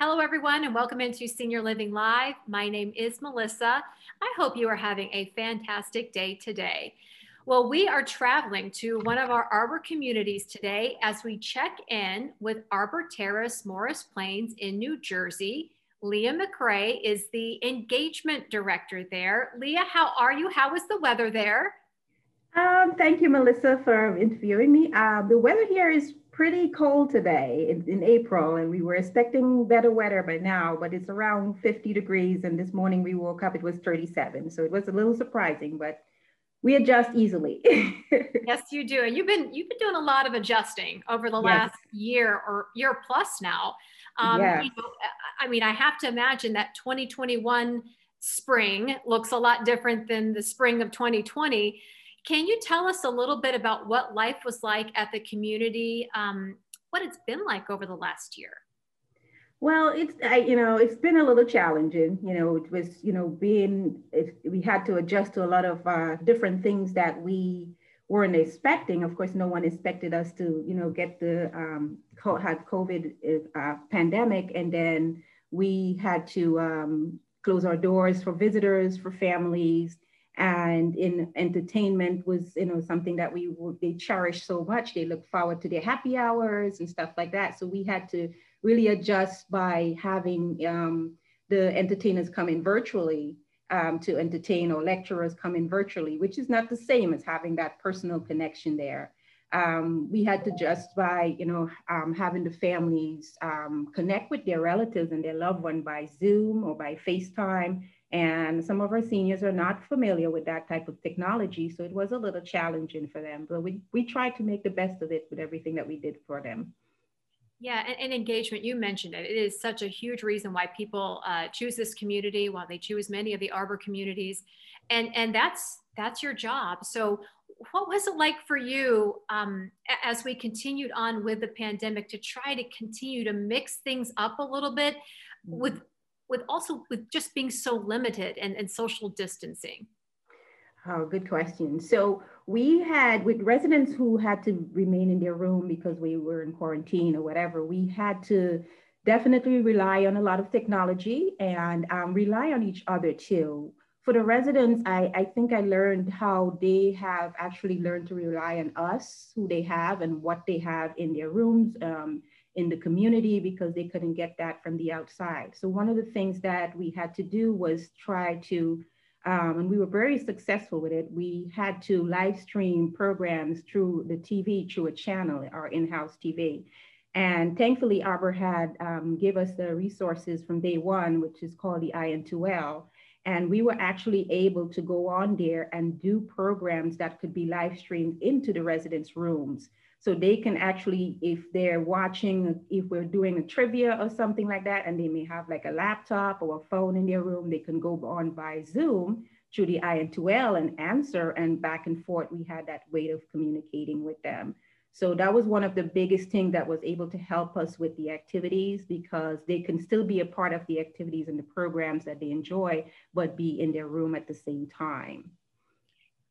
Hello, everyone, and welcome into Senior Living Live. My name is Melissa. I hope you are having a fantastic day today. Well, we are traveling to one of our Arbor communities today as we check in with Arbor Terrace, Morris Plains in New Jersey. Leah McRae is the engagement director there. Leah, how are you? How is the weather there? Um, thank you, Melissa, for interviewing me. Uh, the weather here is pretty cold today in, in, April, and we were expecting better weather by now, but it's around 50 degrees. And this morning we woke up, it was 37. So it was a little surprising, but we adjust easily. yes, you do. And you've been you've been doing a lot of adjusting over the last year or year plus now. Um, yes. You know, I mean, I have to imagine that 2021 spring looks a lot different than the spring of 2020 can you tell us a little bit about what life was like at the community, um, what it's been like over the last year? Well, it's I, you know it's been a little challenging. You know, it was you know being it, we had to adjust to a lot of uh, different things that we weren't expecting. Of course, no one expected us to you know get the um, had COVID uh, pandemic, and then we had to um, close our doors for visitors, for families, and in entertainment was you know something that we they cherish so much. They look forward to their happy hours and stuff like that. So we had to really adjust by having um, the entertainers come in virtually um, to entertain or lecturers come in virtually which is not the same as having that personal connection there. Um, we had to just by you know um, having the families um, connect with their relatives and their loved one by zoom or by facetime and some of our seniors are not familiar with that type of technology. So it was a little challenging for them, but we, we tried to make the best of it with everything that we did for them. Yeah, and, and engagement, you mentioned it. It is such a huge reason why people uh, choose this community, why they choose many of the Arbor communities. And, and that's, that's your job. So what was it like for you um, as we continued on with the pandemic to try to continue to mix things up a little bit with with also with just being so limited and, and social distancing? Oh, good question. So we had with residents who had to remain in their room because we were in quarantine or whatever, we had to definitely rely on a lot of technology and um, rely on each other too. For the residents, I, I think I learned how they have actually learned to rely on us, who they have and what they have in their rooms. Um, in the community because they couldn't get that from the outside. So one of the things that we had to do was try to, um, and we were very successful with it. We had to live stream programs through the TV, through a channel, our in-house TV. And thankfully, Arbor had um, give us the resources from day one, which is called the IN2L. And we were actually able to go on there and do programs that could be live streamed into the residents' rooms. So they can actually, if they're watching, if we're doing a trivia or something like that, and they may have like a laptop or a phone in their room, they can go on by Zoom through the IN2L and answer and back and forth. We had that way of communicating with them. So that was one of the biggest things that was able to help us with the activities because they can still be a part of the activities and the programs that they enjoy, but be in their room at the same time.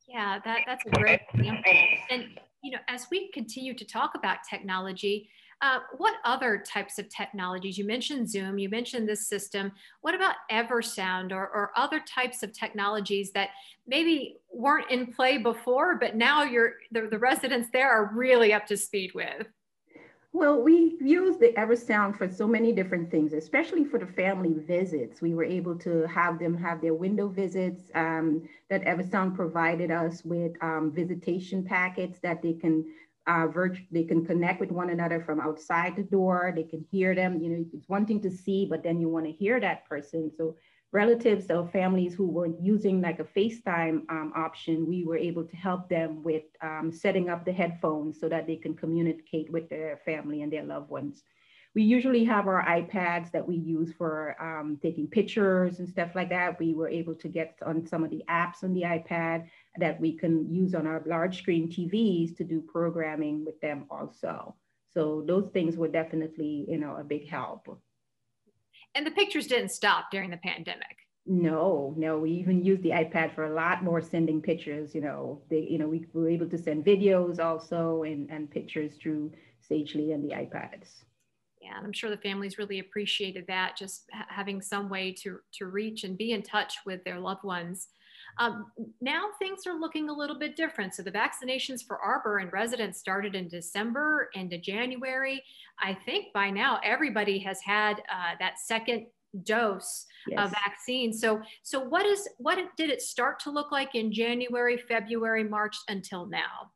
Yeah, that, that's a great example. And you know, as we continue to talk about technology, uh, what other types of technologies? You mentioned Zoom, you mentioned this system. What about Eversound or, or other types of technologies that maybe weren't in play before, but now you're, the, the residents there are really up to speed with? Well, we use the Eversound for so many different things, especially for the family visits. We were able to have them have their window visits um, that Eversound provided us with um, visitation packets that they can uh, virt- they can connect with one another from outside the door. They can hear them. You know, it's one thing to see, but then you want to hear that person. So relatives or families who were using like a FaceTime um, option, we were able to help them with um, setting up the headphones so that they can communicate with their family and their loved ones. We usually have our iPads that we use for um, taking pictures and stuff like that. We were able to get on some of the apps on the iPad that we can use on our large screen TVs to do programming with them also. So those things were definitely, you know, a big help. And the pictures didn't stop during the pandemic. No, no, we even used the iPad for a lot more sending pictures. You know, they, you know, we were able to send videos also and, and pictures through Sagely and the iPads. And I'm sure the families really appreciated that, just having some way to, to reach and be in touch with their loved ones. Um, now things are looking a little bit different. So the vaccinations for Arbor and residents started in December into January. I think by now everybody has had uh, that second dose yes. of vaccine. So, so what is what did it start to look like in January, February, March until now?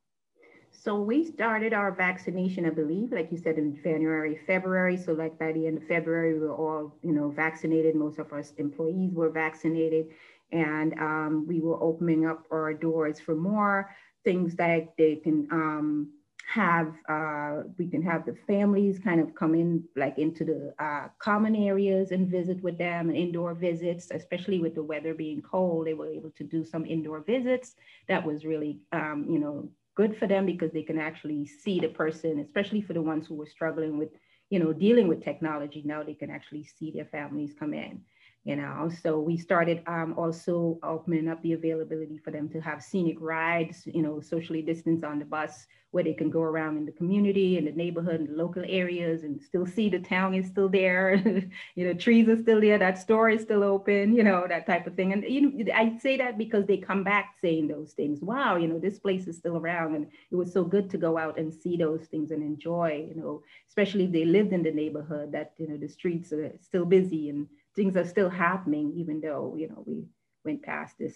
So we started our vaccination, I believe, like you said, in January, February. So like by the end of February, we were all, you know, vaccinated. Most of our employees were vaccinated and um, we were opening up our doors for more things that they can um, have. Uh, we can have the families kind of come in, like into the uh, common areas and visit with them, indoor visits, especially with the weather being cold. They were able to do some indoor visits. That was really, um, you know, good for them because they can actually see the person, especially for the ones who were struggling with, you know, dealing with technology. Now they can actually see their families come in you know? So we started um, also opening up the availability for them to have scenic rides you know socially distanced on the bus where they can go around in the community and the neighborhood and the local areas and still see the town is still there. You know trees are still there that store is still open you know that type of thing. And you know i say that because they come back saying those things wow you know this place is still around. And it was so good to go out and see those things and enjoy you know especially if they lived in the neighborhood that you know the streets are still busy and things are still happening, even though, you know, we went past this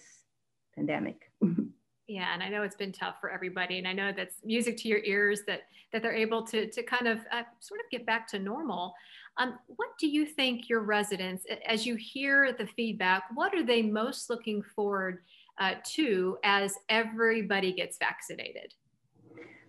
pandemic. yeah and i know it's been tough for everybody and i know that's music to your ears that that they're able to to kind of uh, sort of get back to normal. Um, what do you think your residents as you hear the feedback what are they most looking forward uh, to as everybody gets vaccinated?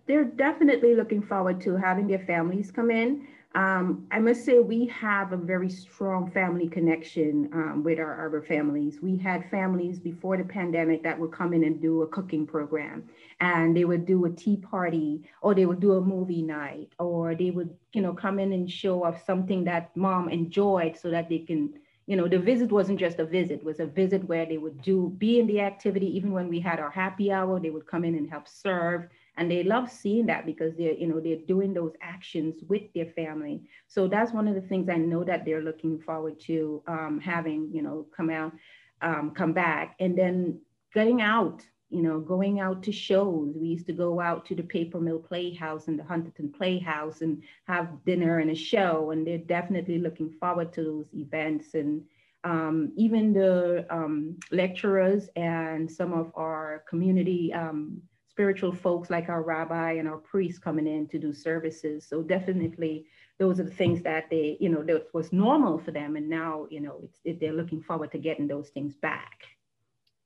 They're definitely looking forward to having their families come in um, I must say we have a very strong family connection um, with our Arbor families. We had families before the pandemic that would come in and do a cooking program, and they would do a tea party, or they would do a movie night, or they would, you know, come in and show off something that mom enjoyed, so that they can, you know, the visit wasn't just a visit; it was a visit where they would do be in the activity. Even when we had our happy hour, they would come in and help serve and they love seeing that because they're you know they're doing those actions with their family. So that's one of the things i know that they're looking forward to um, having you know come out um, come back. And then getting out you know going out to shows. We used to go out to the paper mill playhouse and the huntington playhouse and have dinner and a show. And they're definitely looking forward to those events. And um, even the um, lecturers and some of our community um, spiritual folks like our rabbi and our priests coming in to do services. So definitely those are the things that they, you know, that was normal for them. And now, you know, it's, it, they're looking forward to getting those things back.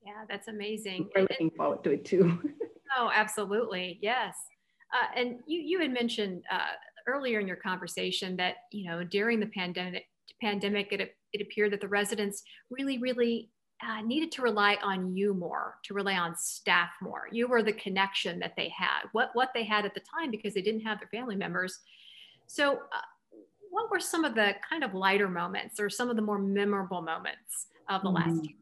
Yeah, that's amazing. We're looking forward to it too. oh, absolutely. Yes. Uh, and you, you had mentioned uh, earlier in your conversation that, you know, during the pandemic, pandemic, it, it appeared that the residents really, really uh, needed to rely on you more, to rely on staff more. You were the connection that they had, what, what they had at the time because they didn't have their family members. So, uh, what were some of the kind of lighter moments or some of the more memorable moments of the mm-hmm. last year?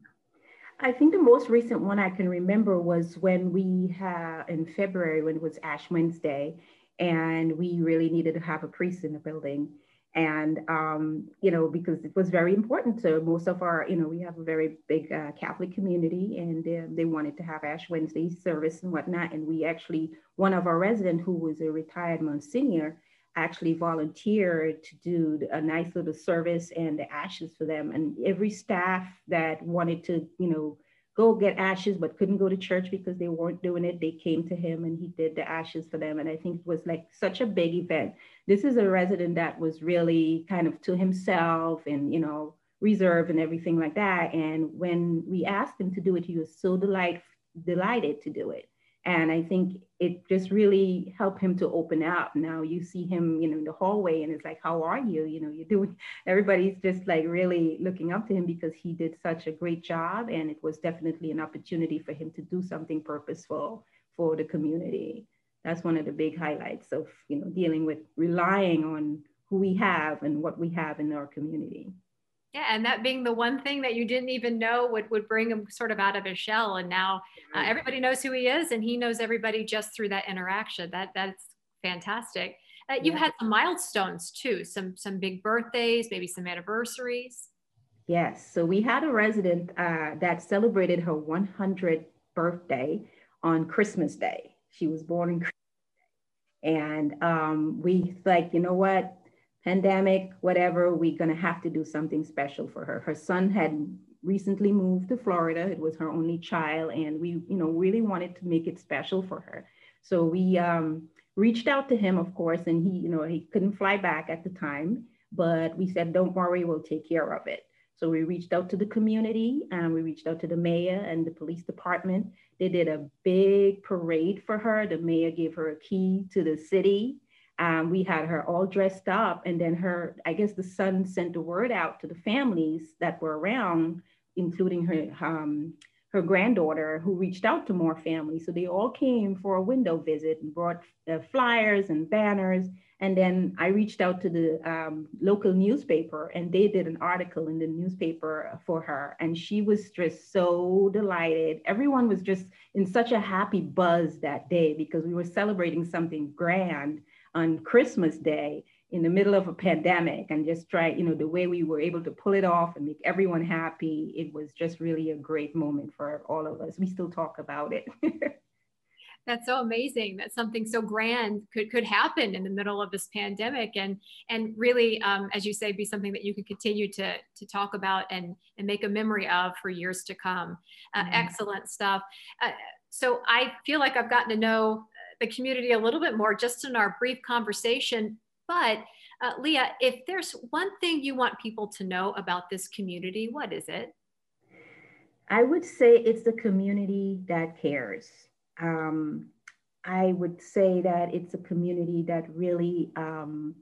I think the most recent one I can remember was when we had in February when it was Ash Wednesday, and we really needed to have a priest in the building and um, you know because it was very important to most of our you know we have a very big uh, catholic community and uh, they wanted to have ash wednesday service and whatnot. And we actually one of our resident who was a retired monsignor actually volunteered to do a nice little service and the ashes for them. And every staff that wanted to you know go get ashes but couldn't go to church because they weren't doing it. They came to him and he did the ashes for them. And i think it was like such a big event. This is a resident that was really kind of to himself and you know reserved and everything like that. And when we asked him to do it he was so delight, delighted to do it and I think it just really helped him to open up. Now you see him, you know, in the hallway and it's like, how are you? You know, you're doing, everybody's just like really looking up to him because he did such a great job. And it was definitely an opportunity for him to do something purposeful for the community. That's one of the big highlights of, you know, dealing with relying on who we have and what we have in our community. Yeah, and that being the one thing that you didn't even know would, would bring him sort of out of his shell. And now uh, everybody knows who he is and he knows everybody just through that interaction. That That's fantastic. Uh, you've yeah. had some milestones too, some some big birthdays, maybe some anniversaries. Yes. So we had a resident uh, that celebrated her 100th birthday on Christmas Day. She was born in Christmas Day. And um, we like, you know what? Pandemic, whatever, we're going to have to do something special for her. Her son had recently moved to Florida. It was her only child. And we, you know, really wanted to make it special for her. So we um, reached out to him, of course, and he, you know, he couldn't fly back at the time. But we said, don't worry, we'll take care of it. So we reached out to the community and we reached out to the mayor and the police department. They did a big parade for her. The mayor gave her a key to the city. Um, we had her all dressed up and then her, I guess the son sent the word out to the families that were around, including her, um, her granddaughter who reached out to more families. So they all came for a window visit and brought uh, flyers and banners and then I reached out to the um, local newspaper and they did an article in the newspaper for her. And she was just so delighted. Everyone was just in such a happy buzz that day because we were celebrating something grand on Christmas Day in the middle of a pandemic and just try, you know, the way we were able to pull it off and make everyone happy. It was just really a great moment for all of us. We still talk about it. that's so amazing that something so grand could could happen in the middle of this pandemic and and really um, as you say be something that you can continue to to talk about and and make a memory of for years to come uh, mm-hmm. excellent stuff uh, so i feel like i've gotten to know the community a little bit more just in our brief conversation. But uh, leah if there's one thing you want people to know about this community what is it? I would say it's the community that cares. Um, I would say that it's a community that really um,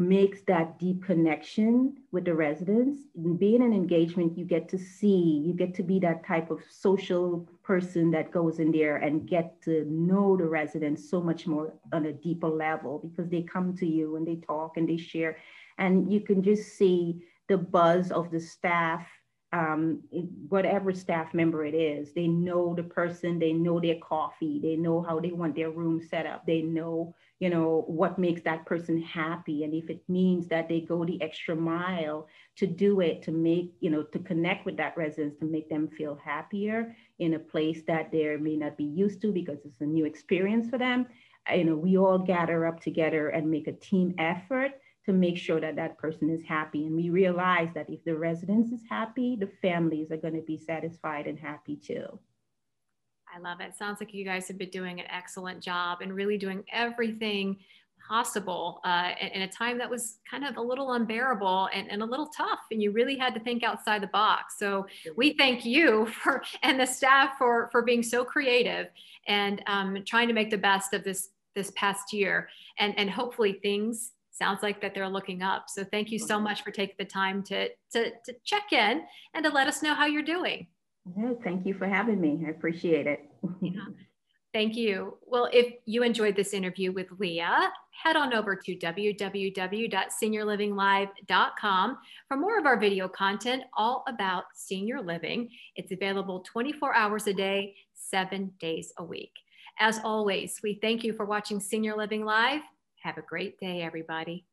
makes that deep connection with the residents. In being an engagement, you get to see, you get to be that type of social person that goes in there and get to know the residents so much more on a deeper level because they come to you and they talk and they share. And you can just see the buzz of the staff um, whatever staff member it is, they know the person, they know their coffee, they know how they want their room set up, they know, you know, what makes that person happy. And if it means that they go the extra mile to do it, to make, you know, to connect with that residence, to make them feel happier in a place that they may not be used to because it's a new experience for them. You know, we all gather up together and make a team effort to make sure that that person is happy. And we realize that if the residence is happy, the families are going to be satisfied and happy too. I love it. Sounds like you guys have been doing an excellent job and really doing everything possible uh, in, a time that was kind of a little unbearable and, and, a little tough and you really had to think outside the box so we thank you for and the staff for for being so creative and um, trying to make the best of this this past year and and hopefully things sounds like that they're looking up. So thank you so much for taking the time to, to, to check in and to let us know how you're doing. Yeah, thank you for having me. I appreciate it. yeah. Thank you. Well, if you enjoyed this interview with Leah, head on over to www.seniorlivinglive.com for more of our video content all about senior living. It's available 24 hours a day, seven days a week. As always, we thank you for watching Senior Living Live have a great day, everybody.